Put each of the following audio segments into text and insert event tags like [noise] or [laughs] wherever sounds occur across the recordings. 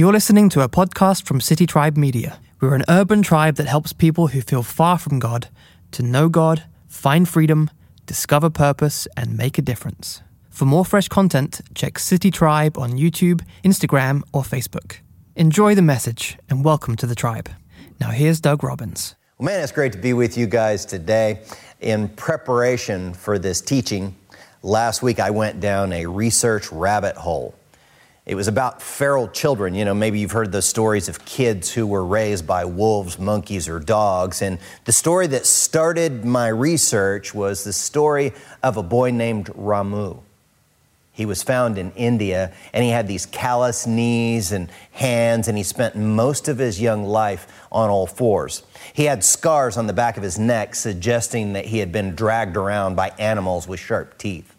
You're listening to a podcast from City Tribe Media. We're an urban tribe that helps people who feel far from God to know God, find freedom, discover purpose, and make a difference. For more fresh content, check City Tribe on YouTube, Instagram, or Facebook. Enjoy the message and welcome to the tribe. Now, here's Doug Robbins. Well, man, it's great to be with you guys today. In preparation for this teaching, last week I went down a research rabbit hole. It was about feral children. You know, maybe you've heard the stories of kids who were raised by wolves, monkeys, or dogs. And the story that started my research was the story of a boy named Ramu. He was found in India and he had these callous knees and hands, and he spent most of his young life on all fours. He had scars on the back of his neck, suggesting that he had been dragged around by animals with sharp teeth.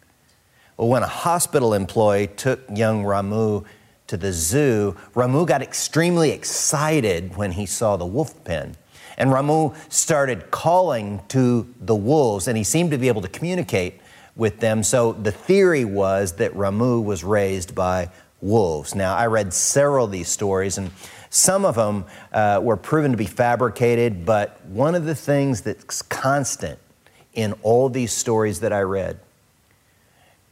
Well, when a hospital employee took young Ramu to the zoo, Ramu got extremely excited when he saw the wolf pen. And Ramu started calling to the wolves, and he seemed to be able to communicate with them. So the theory was that Ramu was raised by wolves. Now, I read several of these stories, and some of them uh, were proven to be fabricated, but one of the things that's constant in all these stories that I read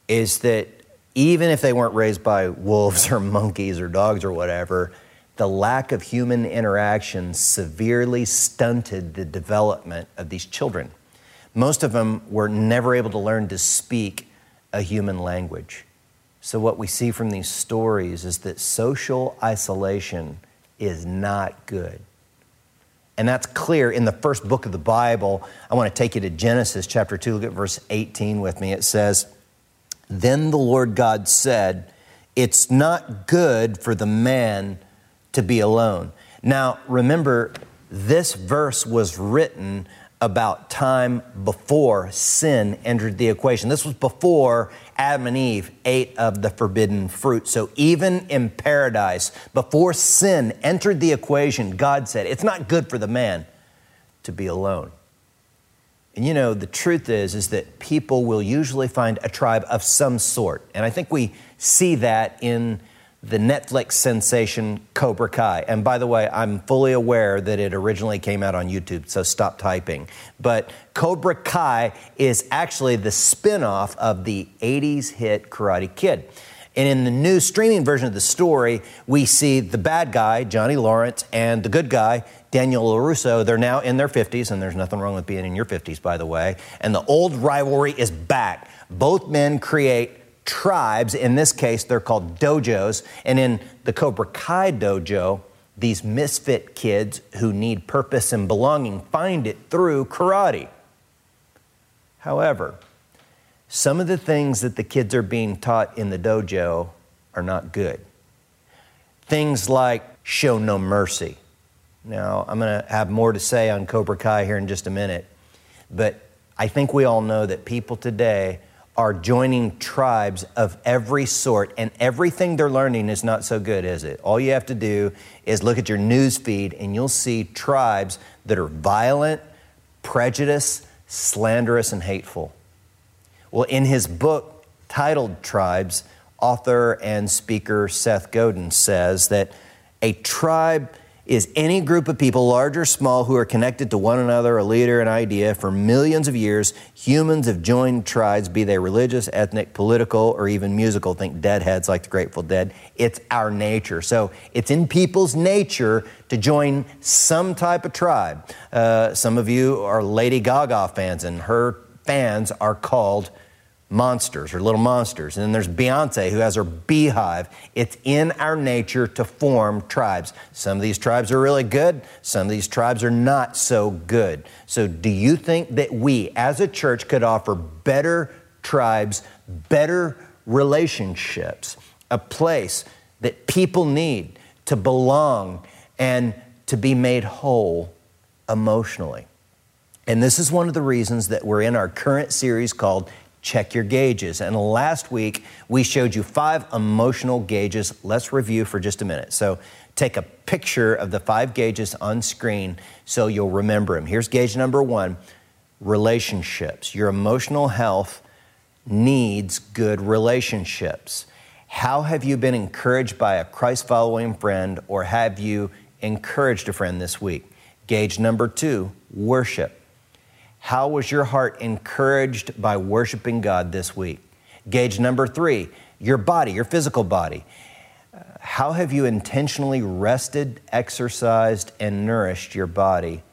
is that even if they weren't raised by wolves or [laughs] monkeys or dogs or whatever, the lack of human interaction severely stunted the development of these children. Most of them were never able to learn to speak a human language. So, what we see from these stories is that social isolation is not good. And that's clear in the first book of the Bible. I want to take you to Genesis chapter 2. Look at verse 18 with me. It says, then the Lord God said, It's not good for the man to be alone. Now, remember, this verse was written about time before sin entered the equation. This was before Adam and Eve ate of the forbidden fruit. So even in paradise, before sin entered the equation, God said, It's not good for the man to be alone. And you know, the truth is is that people will usually find a tribe of some sort. And I think we see that in the Netflix sensation Cobra Kai. And by the way, I'm fully aware that it originally came out on YouTube, so stop typing. But Cobra Kai is actually the spin-off of the 80s hit Karate Kid. And in the new streaming version of the story, we see the bad guy, Johnny Lawrence, and the good guy, Daniel LaRusso. They're now in their 50s, and there's nothing wrong with being in your 50s, by the way. And the old rivalry is back. Both men create tribes. In this case, they're called dojos. And in the Cobra Kai dojo, these misfit kids who need purpose and belonging find it through karate. However, some of the things that the kids are being taught in the dojo are not good. Things like show no mercy. Now, I'm going to have more to say on Cobra Kai here in just a minute, but I think we all know that people today are joining tribes of every sort, and everything they're learning is not so good, is it? All you have to do is look at your news feed, and you'll see tribes that are violent, prejudiced, slanderous, and hateful. Well, in his book titled Tribes, author and speaker Seth Godin says that a tribe is any group of people, large or small, who are connected to one another, a leader, an idea. For millions of years, humans have joined tribes, be they religious, ethnic, political, or even musical. Think deadheads like the Grateful Dead. It's our nature. So it's in people's nature to join some type of tribe. Uh, some of you are Lady Gaga fans, and her fans are called monsters or little monsters. And then there's Beyonce who has her BeyHive. It's in our nature to form tribes. Some of these tribes are really good, some of these tribes are not so good. So, do you think that we as a church could offer better tribes, better relationships, a place that people need to belong and to be made whole emotionally? And this is one of the reasons that we're in our current series called check your gauges. And last week, we showed you five emotional gauges. Let's review for just a minute. So take a picture of the five gauges on screen so you'll remember them. Here's gauge number one relationships. Your emotional health needs good relationships. How have you been encouraged by a Christ following friend, or have you encouraged a friend this week? Gauge number two worship. How was your heart encouraged by worshiping God this week? Gauge number three your body, your physical body. How have you intentionally rested, exercised, and nourished your body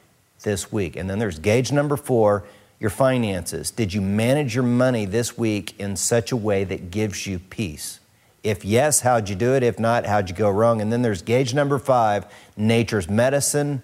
this week? And then there's gauge number four your finances. Did you manage your money this week in such a way that gives you peace? If yes, how'd you do it? If not, how'd you go wrong? And then there's gauge number five nature's medicine.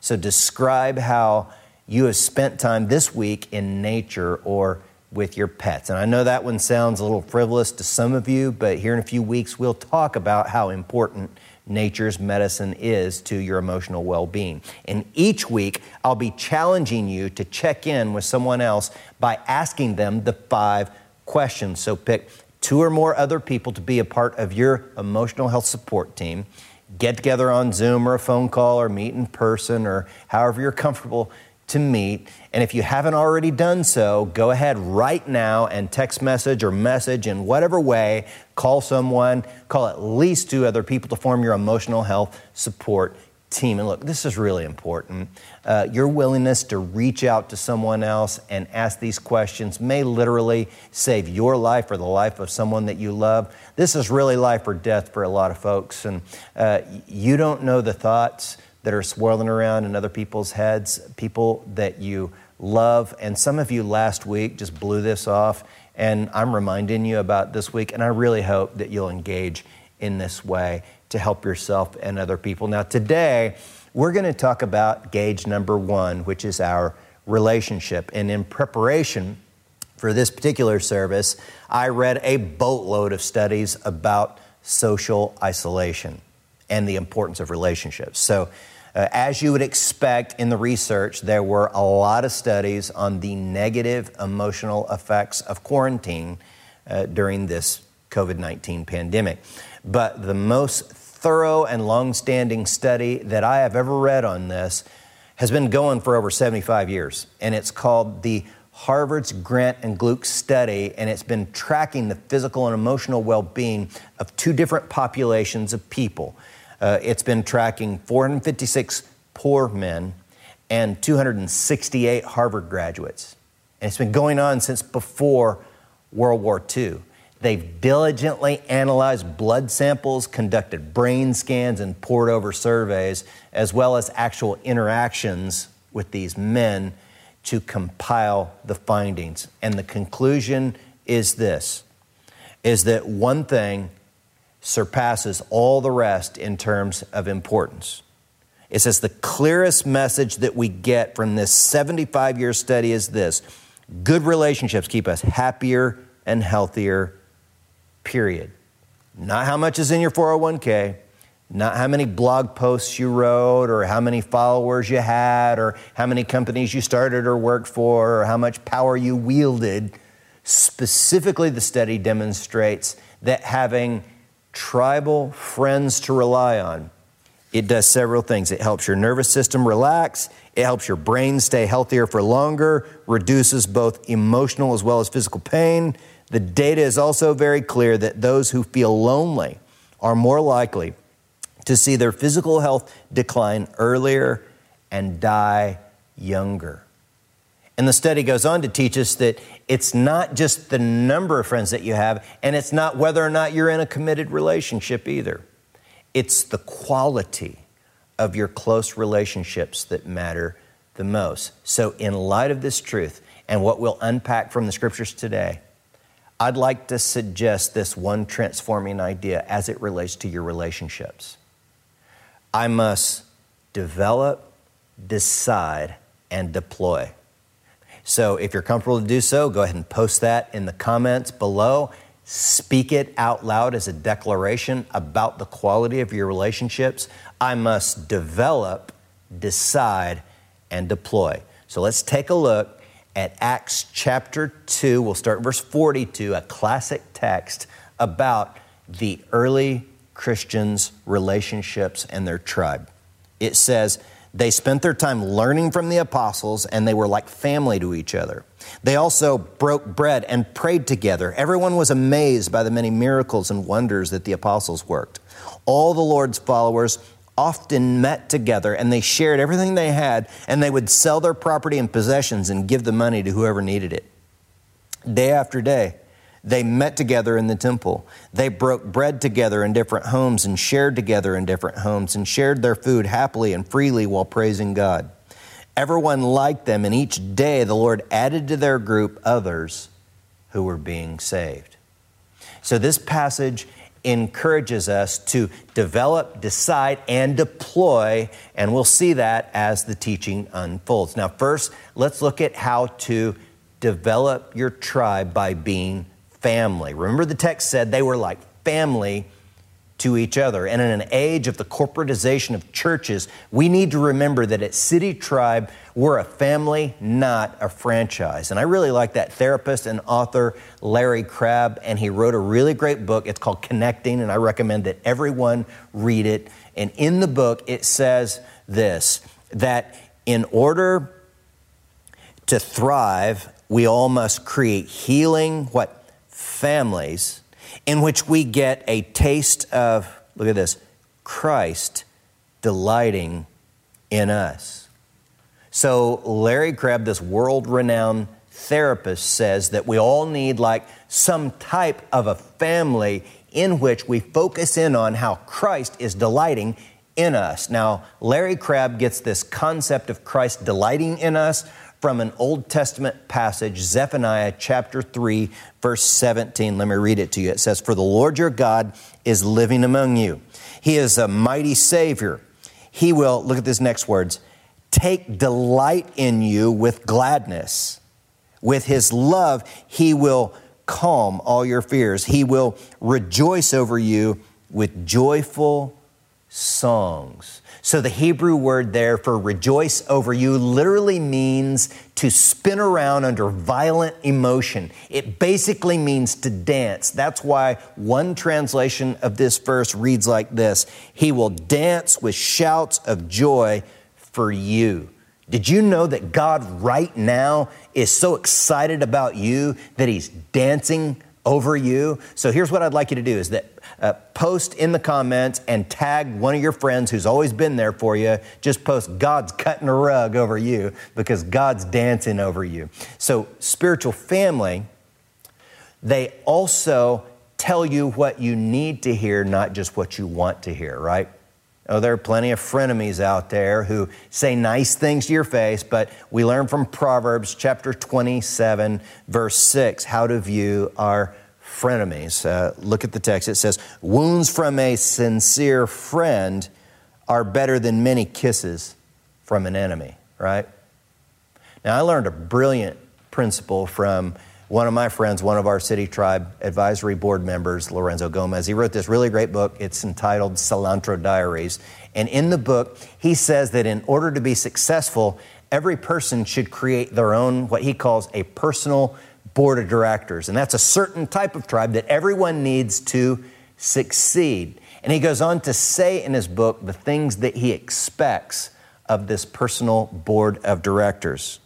So describe how you have spent time this week in nature or with your pets. And I know that one sounds a little frivolous to some of you, but here in a few weeks, we'll talk about how important nature's medicine is to your emotional well being. And each week, I'll be challenging you to check in with someone else by asking them the five questions. So pick two or more other people to be a part of your emotional health support team. Get together on Zoom or a phone call or meet in person or however you're comfortable to meet. And if you haven't already done so, go ahead right now and text message or message in whatever way, call someone, call at least two other people to form your emotional health support team. And look, this is really important. Uh, your willingness to reach out to someone else and ask these questions may literally save your life or the life of someone that you love. This is really life or death for a lot of folks. And uh, you don't know the thoughts that are swirling around in other people's heads, people that you love. And some of you last week just blew this off. And I'm reminding you about this week. And I really hope that you'll engage in this way to help yourself and other people. Now, today, we're going to talk about gauge number one, which is our relationship. And in preparation for this particular service, I read a boatload of studies about social isolation and the importance of relationships. So, uh, as you would expect in the research, there were a lot of studies on the negative emotional effects of quarantine uh, during this COVID 19 pandemic. But the most thorough and long standing study that I have ever read on this has been going for over 75 years, and it's called the Harvard's Grant and Glueck study, and it's been tracking the physical and emotional well being of two different populations of people. Uh, it's been tracking 456 poor men and 268 Harvard graduates. And it's been going on since before World War II. They've diligently analyzed blood samples, conducted brain scans, and poured over surveys, as well as actual interactions with these men to compile the findings. And the conclusion is this is that one thing surpasses all the rest in terms of importance. It says the clearest message that we get from this 75 year study is this good relationships keep us happier and healthier, period. Not how much is in your 401k, not how many blog posts you wrote, or how many followers you had, or how many companies you started or worked for, or how much power you wielded. Specifically, the study demonstrates that having tribal friends to rely on. It does several things. It helps your nervous system relax, it helps your brain stay healthier for longer, reduces both emotional as well as physical pain. The data is also very clear that those who feel lonely are more likely to see their physical health decline earlier and die younger. And the study goes on to teach us that it's not just the number of friends that you have, and it's not whether or not you're in a committed relationship either. It's the quality of your close relationships that matter the most. So, in light of this truth and what we'll unpack from the scriptures today, I'd like to suggest this one transforming idea as it relates to your relationships. I must develop, decide, and deploy. So if you're comfortable to do so, go ahead and post that in the comments below. Speak it out loud as a declaration about the quality of your relationships. I must develop, decide, and deploy. So let's take a look at Acts chapter 2. We'll start verse 42, a classic text about the early Christians' relationships and their tribe. It says, They spent their time learning from the apostles, and they were like family to each other. They also broke bread and prayed together. Everyone was amazed by the many miracles and wonders that the apostles worked. All the Lord's followers often met together and they shared everything they had, and they would sell their property and possessions and give the money to whoever needed it. Day after day, they met together in the temple. They broke bread together in different homes and shared together in different homes and shared their food happily and freely while praising God. Everyone liked them, and each day the Lord added to their group others who were being saved. So, this passage encourages us to develop, decide, and deploy, and we'll see that as the teaching unfolds. Now, first, let's look at how to develop your tribe by being family. Remember, the text said they were like family to each other. And in an age of the corporatization of churches, we need to remember that at City Tribe, we're a family, not a franchise. And I really like that therapist and author Larry Crabb, and he wrote a really great book. It's called Connecting, and I recommend that everyone read it. And in the book, it says this that in order to thrive, we all must create healing, what? Families in which we get a taste of, look at this, Christ delighting in us. So, Larry Crabb, this world renowned therapist, says that we all need like some type of a family in which we focus in on how Christ is delighting in us. Now, Larry Crabb gets this concept of Christ delighting in us from an Old Testament passage, Zephaniah chapter 3, verse 17. Let me read it to you. It says, For the Lord your God is living among you. He is a mighty Savior. He will, look at these next words, take delight in you with gladness. With his love, he will calm all your fears. He will rejoice over you with joyful songs. So the Hebrew word there for rejoice over you literally means to spin around under violent emotion. It basically means to dance. That's why one translation of this verse reads like this He will dance with shouts of joy for you. Did you know that God right now is so excited about you that He's dancing over you? So here's what I'd like you to do is that uh, post in the comments and tag one of your friends who's always been there for you. Just post, God's cutting a rug over you because God's dancing over you. So, spiritual family, they also tell you what you need to hear, not just what you want to hear, right? Oh, there are plenty of frenemies out there who say nice things to your face, but we learn from Proverbs chapter 27, verse 6, how to view our frenemies. Uh, look at the text. It says, Wounds from a sincere friend are better than many kisses from an enemy, right? Now, I learned a brilliant principle from one of my friends, one of our City Tribe advisory board members, Lorenzo Gomez. He wrote this really great book. It's entitled Cilantro Diaries. And in the book, he says that in order to be successful, every person should create their own, what he calls a personal board of directors. And that's a certain type of tribe that everyone needs to succeed. And he goes on to say in his book the things that he expects of this personal board of directors.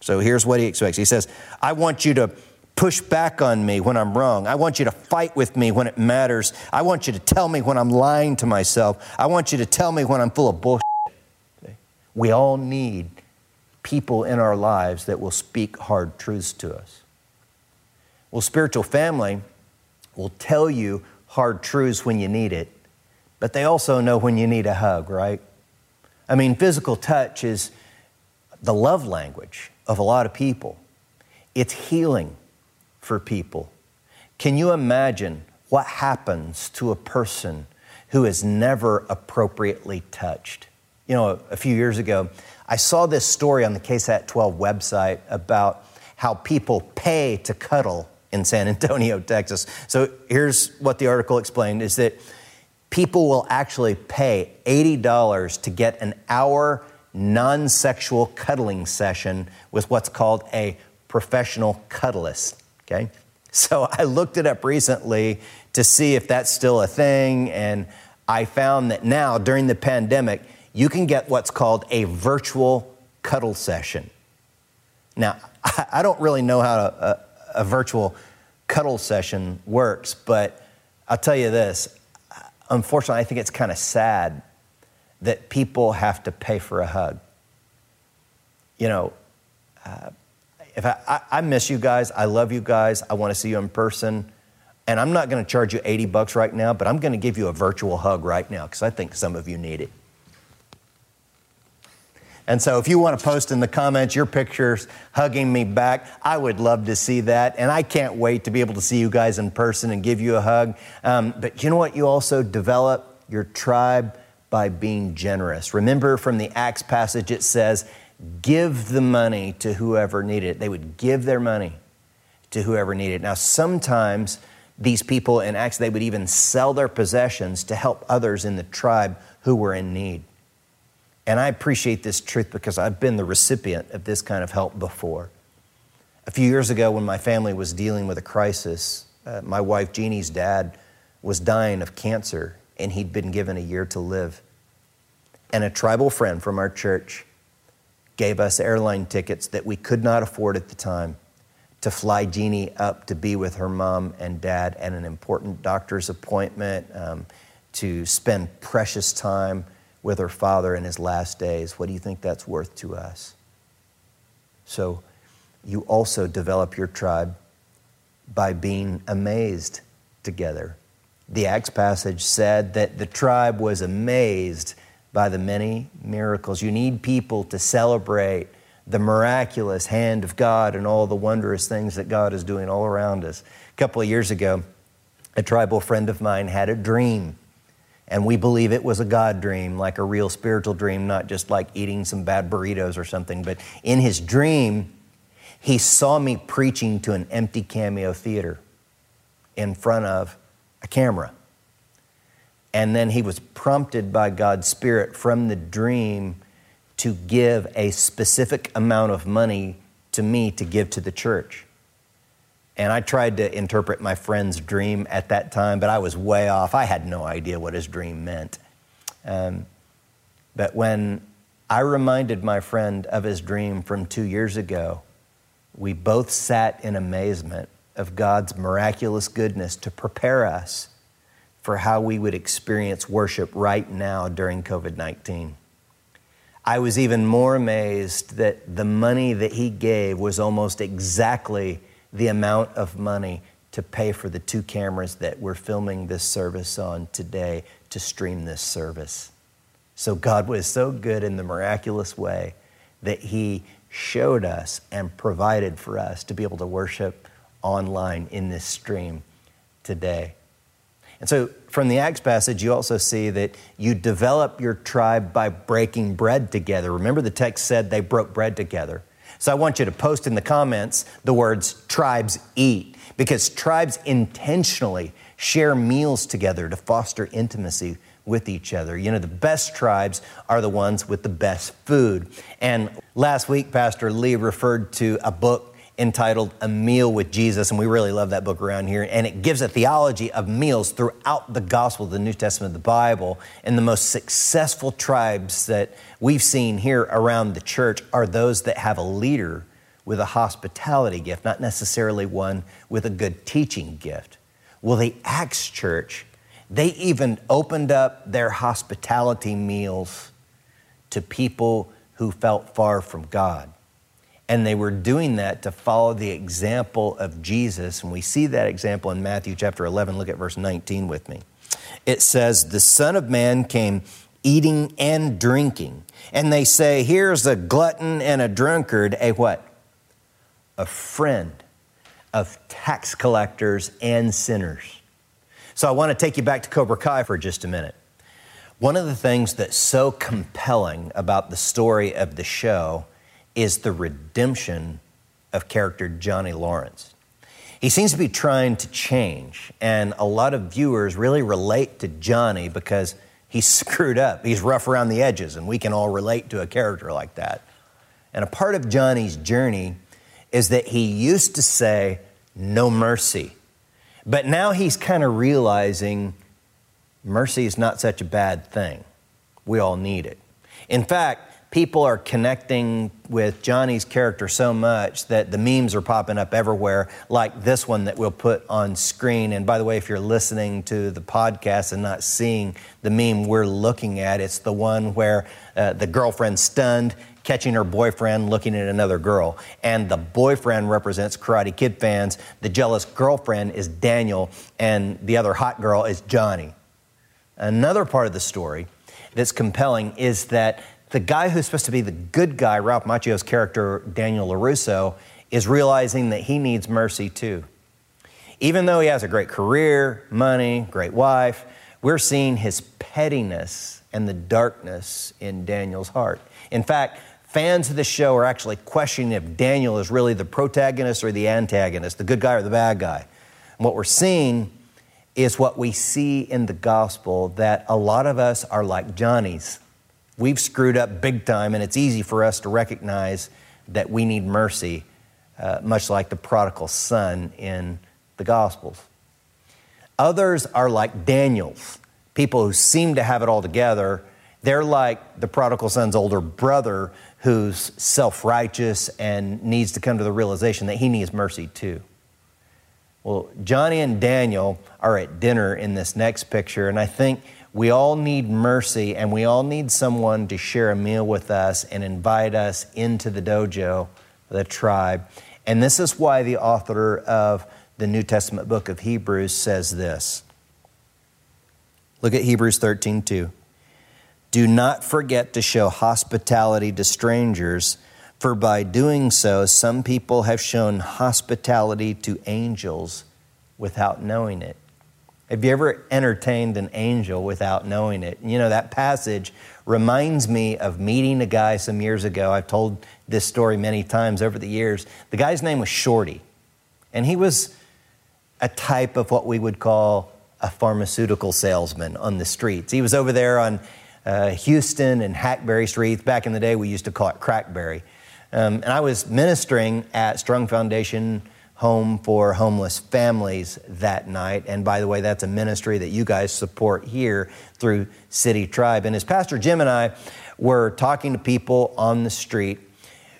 So here's what he expects He says, I want you to push back on me when I'm wrong. I want you to fight with me when it matters. I want you to tell me when I'm lying to myself. I want you to tell me when I'm full of bullshit. We all need people in our lives that will speak hard truths to us. Well, spiritual family will tell you hard truths when you need it, but they also know when you need a hug, right? I mean, physical touch is the love language of a lot of people, it's healing for people. Can you imagine what happens to a person who is never appropriately touched? You know, a few years ago, I saw this story on the KSAT 12 website about how people pay to cuddle in San Antonio, [laughs] Texas. So here's what the article explained is that people will actually pay $80 to get an hour non sexual cuddling session with what's called a professional cuddlist. Okay? So [laughs] I looked it up recently to see if that's still a thing, and I found that now during the pandemic, you can get what's called a virtual cuddle session. Now, [laughs] I don't really know how a, uh, a virtual cuddle session works, but I'll tell you this. Uh, unfortunately, I think it's kind of sad that people have to pay for a hug. You know, uh, if I, I, I miss you guys, I love you guys, I want to see you in person, and I'm not going to charge you 80 bucks right now, but I'm going to give you a virtual hug right now because I think some of you need it. And so if you want to post in the comments your pictures hugging me back, I would love to see that. And I can't wait to be able to see you guys in person and give you a hug. Um, but you know what? You also develop your tribe by being generous. Remember from the Acts passage, it says, give the money to whoever needed it. They would give their money to whoever needed it. Now, sometimes these people in Acts, they would even sell their possessions to help others in the tribe who were in need. And I appreciate this truth because I've been the recipient of this kind of help before. A few years ago, when my family was dealing with a crisis, uh, my wife Jeannie's dad was dying of cancer, and he'd been given a year to live. And a tribal friend from our church gave us airline tickets that we could not afford at the time to fly Jeannie up to be with her mom and dad at an important doctor's appointment, um, to spend precious time with her father in his last days. What do you think that's worth to us? So you also develop your tribe by being amazed together. The Acts passage said that the tribe was amazed by the many miracles. You need people to celebrate the miraculous hand of God and all the wondrous things that God is doing all around us. A couple of years ago, a tribal friend of mine had a dream and we believe it was a God dream, like a real spiritual dream, not just like eating some bad burritos or something. But in his dream, he saw me preaching to an empty cameo theater in front of a camera. And then he was prompted by God's Spirit from the dream to give a specific amount of money to me to give to the church. And I tried to interpret my friend's dream at that time, but I was way off. I had no idea what his dream meant. Um, but when I reminded my friend of his dream from two years ago, we both sat in amazement of God's miraculous goodness to prepare us for how we would experience worship right now during COVID 19. I was even more amazed that the money that he gave was almost exactly the amount of money to pay for the two cameras that we're filming this service on today to stream this service. So God was so good in the miraculous way that He showed us and provided for us to be able to worship online in this stream today. And so from the Acts passage, you also see that you develop your tribe by breaking bread together. Remember, the text said they broke bread together. So I want you to post in the comments the words tribes eat because tribes intentionally share meals together to foster intimacy with each other. You know, the best tribes are the ones with the best food. And last week, Pastor Lee referred to a book entitled A Meal with Jesus, and we really love that book around here. And it gives a theology of meals throughout the gospel, the New Testament, the Bible. And the most successful tribes that we've seen here around the church are those that have a leader with a hospitality gift, not necessarily one with a good teaching gift. Well, the Acts church, they even opened up their hospitality meals to people who felt far from God. And they were doing that to follow the example of Jesus. And we see that example in Matthew chapter 11. Look at verse 19 with me. It says, The Son of Man came eating and drinking. And they say, Here's a glutton and a drunkard, a what? A friend of tax collectors and sinners. So I want to take you back to Cobra Kai for just a minute. One of the things that's so compelling about the story of the show is the redemption of character Johnny Lawrence. He seems to be trying to change, and a lot of viewers really relate to Johnny because he's [laughs] screwed up. He's rough around the edges, and we can all relate to a character like that. And a part of Johnny's journey is that he used to say, No mercy. But now he's kind of realizing mercy is not such a bad thing. We all need it. In fact, people are connecting with Johnny's character so much that the memes are popping up everywhere, like this one that we'll put on screen. And by the way, if you're listening to the podcast and not seeing the meme we're looking at, it's the one where uh, the girlfriend's stunned catching her boyfriend looking at another girl. And the boyfriend represents Karate Kid fans. The jealous girlfriend is Daniel, and the other hot girl is Johnny. Another part of the story that's compelling is that the guy who's supposed to be the good guy, Ralph Macchio's character, Daniel LaRusso, is realizing that he needs mercy too. Even though he has a great career, money, great wife, we're seeing his pettiness and the darkness in Daniel's heart. In fact, fans of the show are actually questioning if Daniel is really the protagonist or the antagonist, the good guy or the bad guy. And what we're seeing is what we see in the gospel that a lot of us are like Johnny's. We've screwed up big time, and it's easy for us to recognize that we need mercy, uh, much like the prodigal son in the gospels. Others are like Daniel's, people who seem to have it all together. They're like the prodigal son's older brother who's self righteous and needs to come to the realization that he needs mercy too. Well, Johnny and Daniel are at dinner in this next picture, and I think we all need mercy and we all need someone to share a meal with us and invite us into the dojo, the tribe. And this is why the author of the New Testament book of Hebrews says this. Look at Hebrews 13 2. Do not forget to show hospitality to strangers, for by doing so, some people have shown hospitality to angels without knowing it. Have you ever entertained an angel without knowing it? You know, that passage reminds me of meeting a guy some years ago. I've told this story many times over the years. The guy's name was Shorty, and he was a type of what we would call a pharmaceutical salesman on the streets. He was over there on uh, Houston and Hackberry Streets. Back in the day, we used to call it Crackberry. Um, and I was ministering at Strong Foundation Home for Homeless Families that night. And by the way, that's a ministry that you guys support here through City Tribe. And as Pastor Jim and I were talking to people on the street,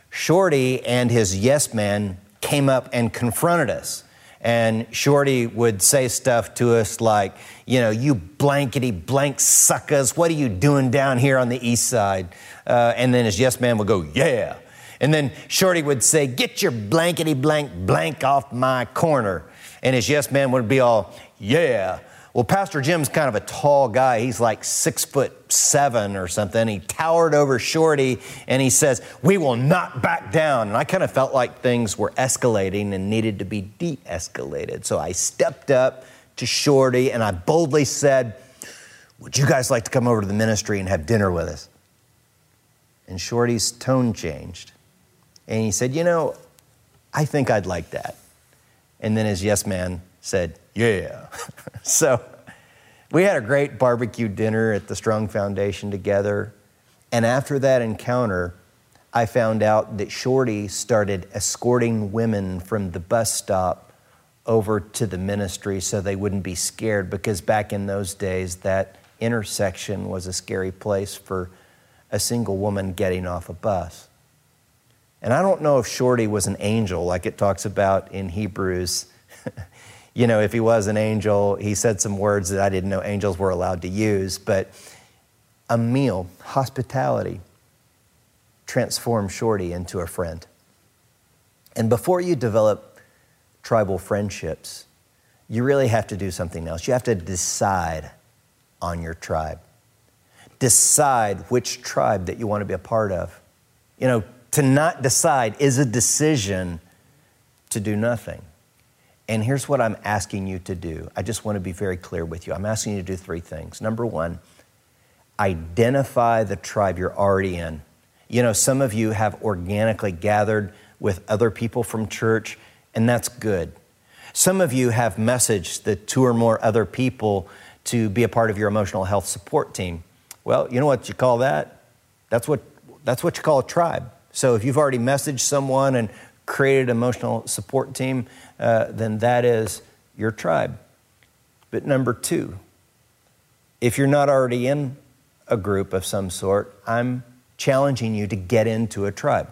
Shorty and his yes man came up and confronted us. And Shorty would say stuff to us like, you know, you blankety blank suckers, what are you doing down here on the east side? Uh, and then his yes man would go, yeah. And then Shorty would say, get your blankety blank blank off my corner. And his yes man would be all, yeah. Well, Pastor Jim's kind of a tall guy. He's like six foot seven or something. He towered over Shorty and he says, We will not back down. And I kind of felt like things were escalating and needed to be de escalated. So I stepped up to Shorty and I boldly said, Would you guys like to come over to the ministry and have dinner with us? And Shorty's tone changed. And he said, You know, I think I'd like that. And then his yes man said, Yeah. [laughs] so we had a great barbecue dinner at the Strong Foundation together. And after that encounter, I found out that Shorty started escorting women from the bus stop over to the ministry so they wouldn't be scared because back in those days, that intersection was a scary place for a single woman getting off a bus. And I don't know if Shorty was an angel like it talks about in Hebrews [laughs] you know, if he was an angel, he said some words that I didn't know angels were allowed to use. But a meal, hospitality, transformed Shorty into a friend. And before you develop tribal friendships, you really have to do something else. You have to decide on your tribe. Decide which tribe that you want to be a part of. You know, to not decide is a decision to do nothing. And here's what I'm asking you to do. I just want to be very clear with you. I'm asking you to do three things. Number one, identify the tribe you're already in. You know, some of you have organically gathered with other people from church, and that's good. Some of you have messaged the two or more other people to be a part of your emotional health support team. Well, you know what you call that? That's what, that's what you call a tribe. So if you've already messaged someone and created an emotional support team, uh, then that is your tribe. But number two, if you're not already in a group of some sort, I'm challenging you to get into a tribe.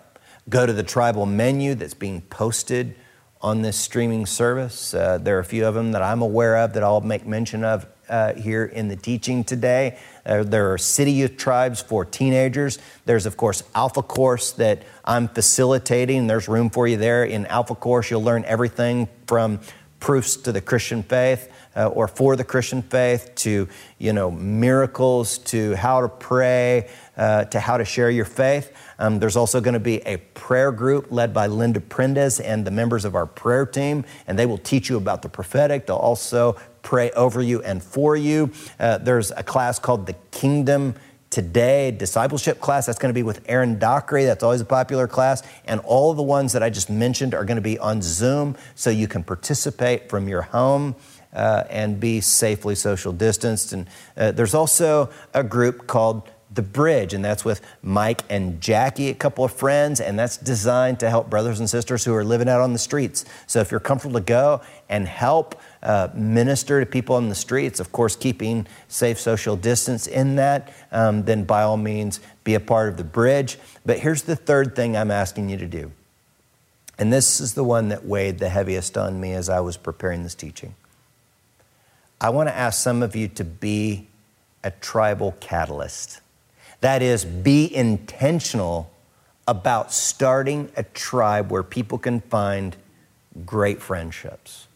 Go to the tribal menu that's being posted on this streaming service. Uh, there are a few of them that I'm aware of that I'll make mention of uh, here in the teaching today. Uh, there are city youth tribes for teenagers. There's, of course, Alpha Course that I'm facilitating. There's room for you there. In Alpha Course, you'll learn everything from proofs to the Christian faith uh, or for the Christian faith to, you know, miracles to how to pray uh, to how to share your faith. Um, there's also going to be a prayer group led by Linda Prendes and the members of our prayer team, and they will teach you about the prophetic. They'll also pray over you and for you. Uh, there's a class called the Kingdom Today discipleship class. That's going to be with Aaron Dockery. That's always a popular class. And all the ones that I just mentioned are going to be on Zoom so you can participate from your home. Uh, and be safely social distanced. And uh, there's also a group called the Bridge, and that's with Mike and Jackie, a couple of friends, and that's designed to help brothers and sisters who are living out on the streets. So if you're comfortable to go and help uh, minister to people on the streets, of course, keeping safe social distance in that, um, then by all means be a part of the Bridge. But here's the third thing I'm asking you to do. And this is the one that weighed the heaviest on me as I was preparing this teaching. I want to ask some of you to be a tribal catalyst. That is, be intentional about starting a tribe where people can find great friendships.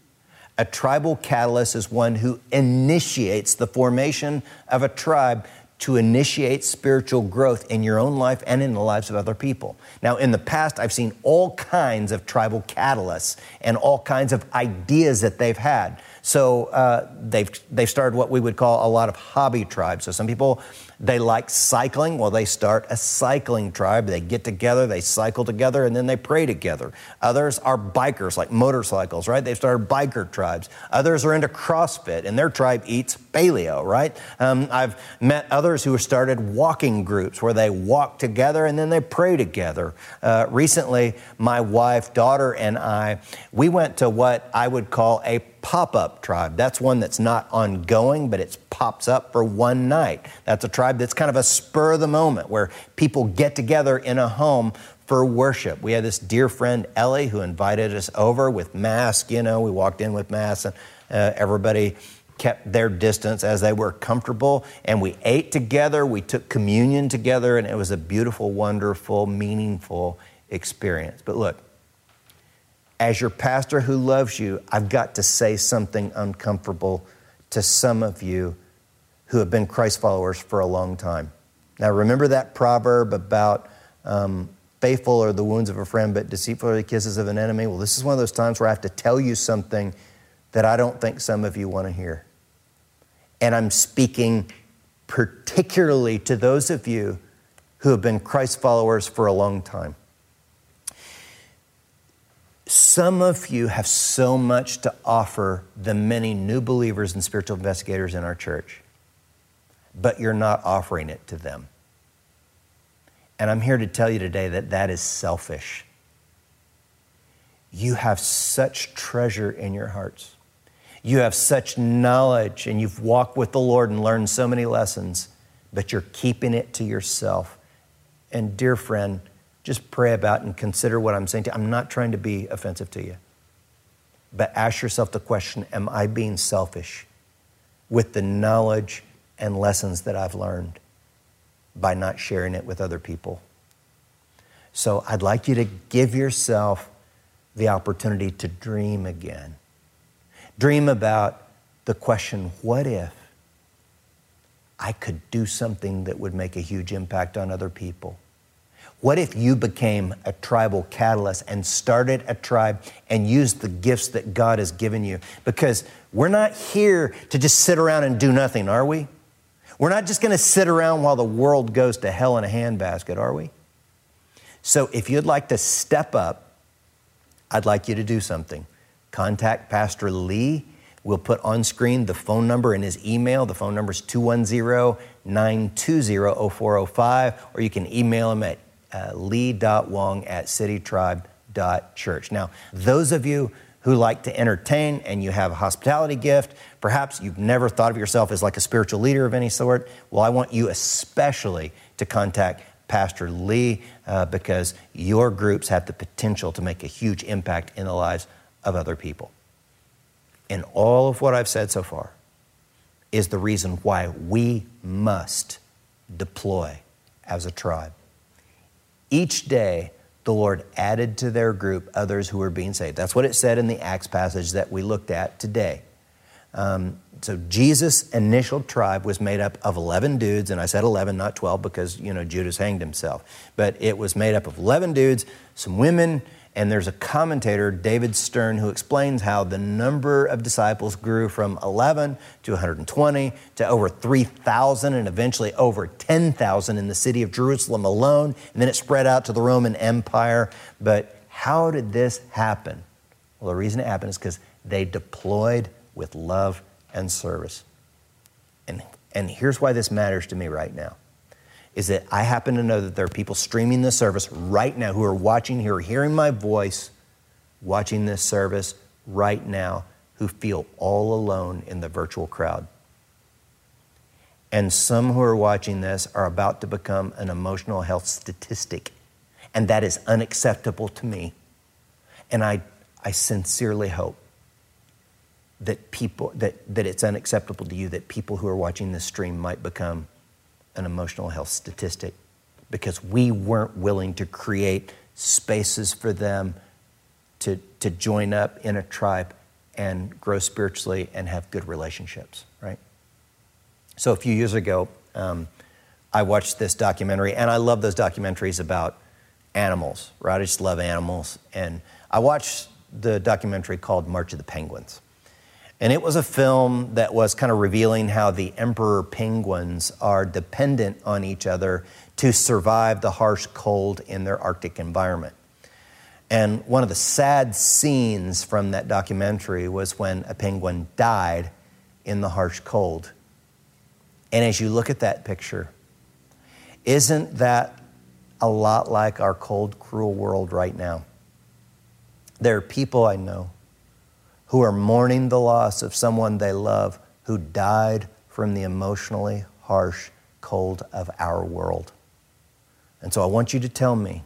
A tribal catalyst is one who initiates the formation of a tribe to initiate spiritual growth in your own life and in the lives of other people. Now, in the past, I've seen all kinds of tribal catalysts and all kinds of ideas that they've had. So uh, they've, they've started what we would call a lot of hobby tribes. So some people they like cycling. Well, they start a cycling tribe. They get together, they cycle together, and then they pray together. Others are bikers, like motorcycles, right? They've started biker tribes. Others are into CrossFit, and their tribe eats paleo, right? Um, I've met others who have started walking groups where they walk together and then they pray together. Uh, recently, my wife, daughter, and I, we went to what I would call a pop up tribe. That's one that's not ongoing, but it pops up for one night. That's a tribe that's kind of a spur of the moment where people get together in a home for worship. We had this dear friend, Ellie, who invited us over with masks. You know, we walked in with masks and uh, everybody kept their distance as they were comfortable. And we ate together, we took communion together, and it was a beautiful, wonderful, meaningful experience. But look, as your pastor who loves you, I've got to say something uncomfortable to some of you who have been Christ followers for a long time. Now, remember that proverb about um, faithful are the wounds of a friend, but deceitful are the kisses of an enemy? Well, this is one of those times where I have to tell you something that I don't think some of you want to hear. And I'm speaking particularly to those of you who have been Christ followers for a long time. Some of you have so much to offer the many new believers and spiritual investigators in our church, but you're not offering it to them. And I'm here to tell you today that that is selfish. You have such treasure in your hearts. You have such knowledge, and you've walked with the Lord and learned so many lessons, but you're keeping it to yourself. And, dear friend, just pray about and consider what I'm saying to you. I'm not trying to be offensive to you. But ask yourself the question Am I being selfish with the knowledge and lessons that I've learned by not sharing it with other people? So I'd like you to give yourself the opportunity to dream again. Dream about the question what if I could do something that would make a huge impact on other people? What if you became a tribal catalyst and started a tribe and used the gifts that God has given you? Because we're not here to just sit around and do nothing, are we? We're not just going to sit around while the world goes to hell in a handbasket, are we? So if you'd like to step up, I'd like you to do something. Contact Pastor Lee. We'll put on screen the phone number and his email. The phone number is 210 920 0405, or you can email him at uh, lee.wong at citytribe.church. Now, those of you who like to entertain and you have a hospitality gift. Perhaps you've never thought of yourself as like a spiritual leader of any sort. Well, I want you especially to contact Pastor Lee uh, because your groups have the potential to make a huge impact in the lives of other people. And all of what I've said so far is the reason why we must deploy as a tribe. Each day, the Lord added to their group others who were being saved. That's what it said in the Acts passage that we looked at today. Um, so Jesus' initial tribe was made up of 11 dudes, and I said 11, not 12, because, you know, Judas hanged himself. But it was made up of 11 dudes, some women, and there's a commentator, David Stern, who explains how the number of disciples grew from 11 to 120 to over 3,000 and eventually over 10,000 in the city of Jerusalem alone. And then it spread out to the Roman Empire. But how did this happen? Well, the reason it happened is because they deployed with love and service. And, and here's why this matters to me right now is that I happen to know that there are people streaming this service right now who are watching, who are hearing my voice, watching this service right now, who feel all alone in the virtual crowd. And some who are watching this are about to become an emotional health statistic. And that is unacceptable to me. And I, I sincerely hope that people that, that it's unacceptable to you that people who are watching this stream might become an emotional health statistic because we weren't willing to create spaces for them to, to join up in a tribe and grow spiritually and have good relationships, right? So a few years ago, um, I watched this documentary, and I love those documentaries about animals, right? I just love animals. And I watched the documentary called March of the Penguins. And it was a film that was kind of revealing how the emperor penguins are dependent on each other to survive the harsh cold in their Arctic environment. And one of the sad scenes from that documentary was when a penguin died in the harsh cold. And as you look at that picture, isn't that a lot like our cold, cruel world right now? There are people I know who are mourning the loss of someone they love who died from the emotionally harsh cold of our world. And so I want you to tell me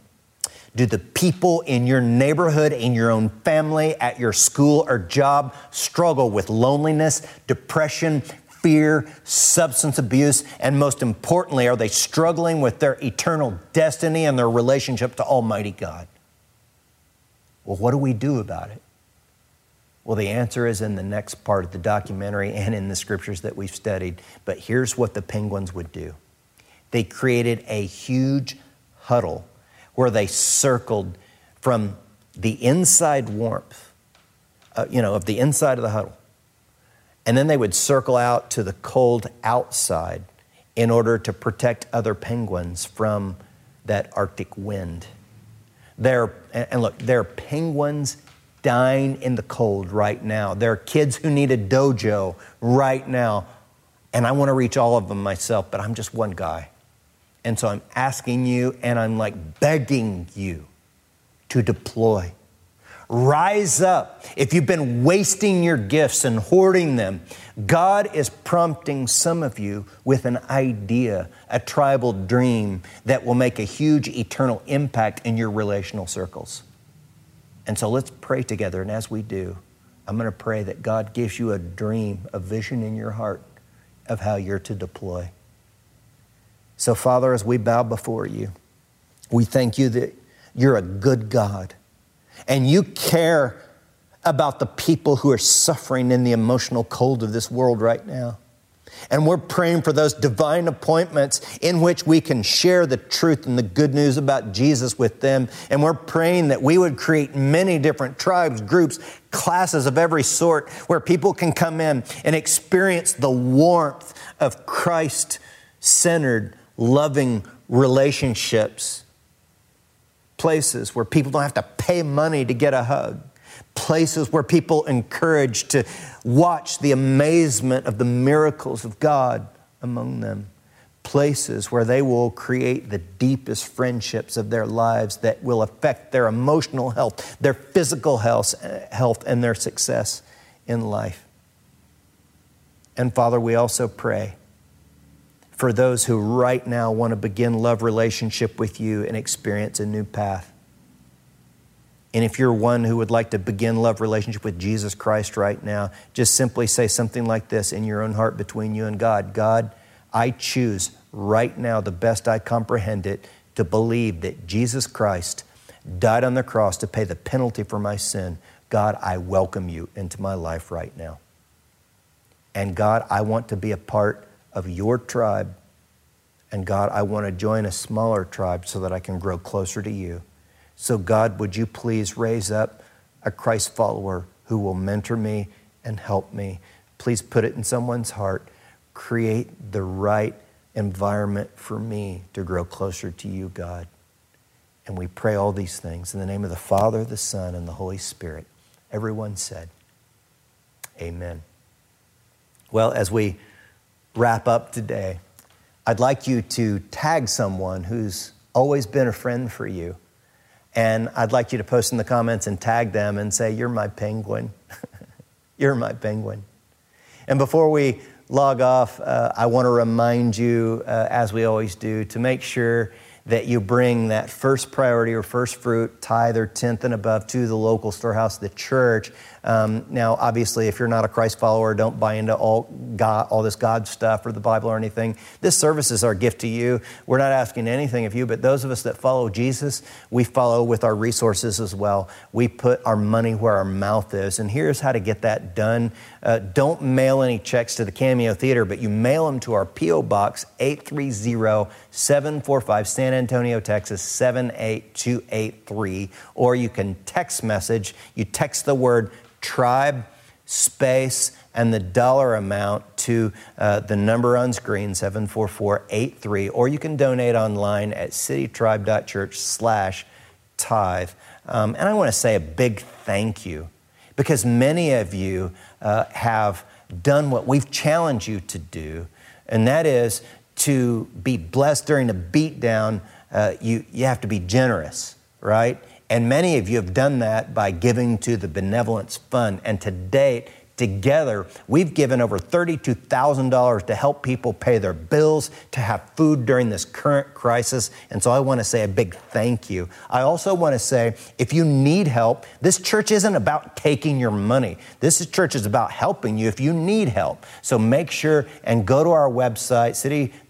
do the people in your neighborhood, in your own family, at your school or job struggle with loneliness, depression, fear, substance abuse, and most importantly, are they struggling with their eternal destiny and their relationship to Almighty God? Well, what do we do about it? Well, the answer is in the next part of the documentary and in the scriptures that we've studied. But here's what the penguins would do they created a huge huddle where they circled from the inside warmth, uh, you know, of the inside of the huddle. And then they would circle out to the cold outside in order to protect other penguins from that Arctic wind. There, and look, they're penguins dying in the cold right now. There are kids who need a dojo right now. And I want to reach all of them myself, but I'm just one guy. And so I'm asking you and I'm like begging you to deploy. Rise up. If you've been wasting your gifts and hoarding them, God is prompting some of you with an idea, a tribal dream that will make a huge eternal impact in your relational circles. And so let's pray together. And as we do, I'm going to pray that God gives you a dream, a vision in your heart of how you're to deploy. So, Father, as we bow before you, we thank you that you're a good God and you care about the people who are suffering in the emotional cold of this world right now. And we're praying for those divine appointments in which we can share the truth and the good news about Jesus with them. And we're praying that we would create many different tribes, groups, classes of every sort where people can come in and experience the warmth of Christ centered, loving relationships. Places where people don't have to pay money to get a hug places where people encouraged to watch the amazement of the miracles of God among them, places where they will create the deepest friendships of their lives that will affect their emotional health, their physical health, health and their success in life. And Father, we also pray for those who right now want to begin love relationship with you and experience a new path. And if you're one who would like to begin love relationship with Jesus Christ right now, just simply say something like this in your own heart between you and God. God, I choose right now, the best I comprehend it, to believe that Jesus Christ died on the cross to pay the penalty for my sin. God, I welcome you into my life right now. And God, I want to be a part of your tribe. And God, I want to join a smaller tribe so that I can grow closer to you. So, God, would you please raise up a Christ follower who will mentor me and help me? Please put it in someone's heart. Create the right environment for me to grow closer to you, God. And we pray all these things in the name of the Father, the Son, and the Holy Spirit. Everyone said, Amen. Well, as we wrap up today, I'd like you to tag someone who's always been a friend for you. And I'd like you to post in the comments and tag them and say, You're my penguin. [laughs] You're my penguin. And before we log off, uh, I want to remind you, uh, as we always do, to make sure that you bring that first priority or first fruit, tithe or tenth and above to the local storehouse, the church. Um, now, obviously, if you're not a Christ follower, don't buy into all God, all this God stuff or the Bible or anything. This service is our gift to you. We're not asking anything of you, but those of us that follow Jesus, we follow with our resources as well. We put our money where our mouth is, and here's how to get that done. Uh, don't mail any checks to the Cameo Theater, but you mail them to our P.O. Box 830 745 San Antonio, Texas 78283, or you can text message. You text the word tribe, space, and the dollar amount to uh, the number on screen 74483 or you can donate online at citytribe.church slash tithe. Um, and i want to say a big thank you because many of you uh, have done what we've challenged you to do and that is to be blessed during a beatdown. Uh, you, you have to be generous right and many of you have done that by giving to the Benevolence Fund. And to date, Together, we've given over $32,000 to help people pay their bills, to have food during this current crisis. And so I want to say a big thank you. I also want to say if you need help, this church isn't about taking your money. This church is about helping you if you need help. So make sure and go to our website,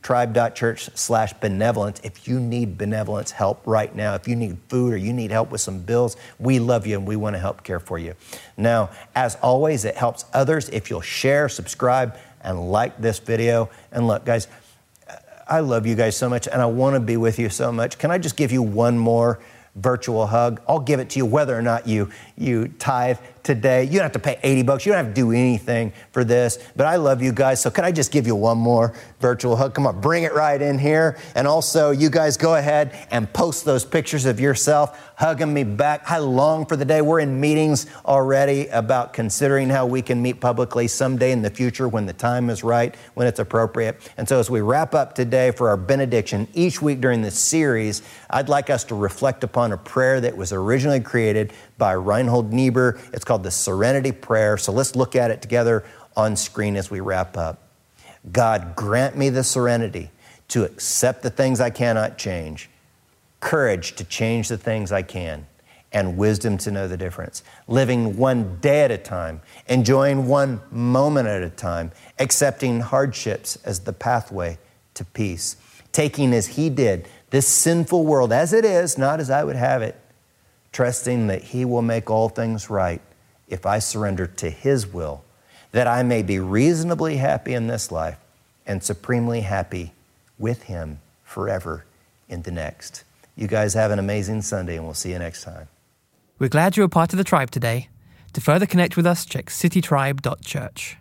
citytribe.church slash benevolence. If you need benevolence help right now, if you need food or you need help with some bills, we love you and we want to help care for you. Now, as always, it helps others if you'll share, subscribe, and like this video. And look, guys, I love you guys so much and I want to be with you so much. Can I just give you one more virtual hug? I'll give it to you whether or not you, you tithe today. You don't have to pay 80 bucks. You don't have to do anything for this. But I love you guys. So can I just give you one more virtual hug? Come on, bring it right in here. And also, you guys go ahead and post those pictures of yourself hugging me back. I long for the day. We're in meetings already about considering how we can meet publicly someday in the future when the time is right, when it's appropriate. And so as we wrap up today for our benediction, each week during this series, I'd like us to reflect upon a prayer that was originally created by Reinhold Niebuhr. It's called the Serenity Prayer. So let's look at it together on screen as we wrap up. God, grant me the serenity to accept the things I cannot change, courage to change the things I can, and wisdom to know the difference. Living one day at a time, enjoying one moment at a time, accepting hardships as the pathway to peace, taking as He did this sinful world as it is, not as I would have it, trusting that He will make all things right if I surrender to His will, that I may be reasonably happy in this life and supremely happy with Him forever in the next. You guys have an amazing Sunday, and we'll see you next time. We're glad you were part of the tribe today. To further connect with us, check citytribe.church.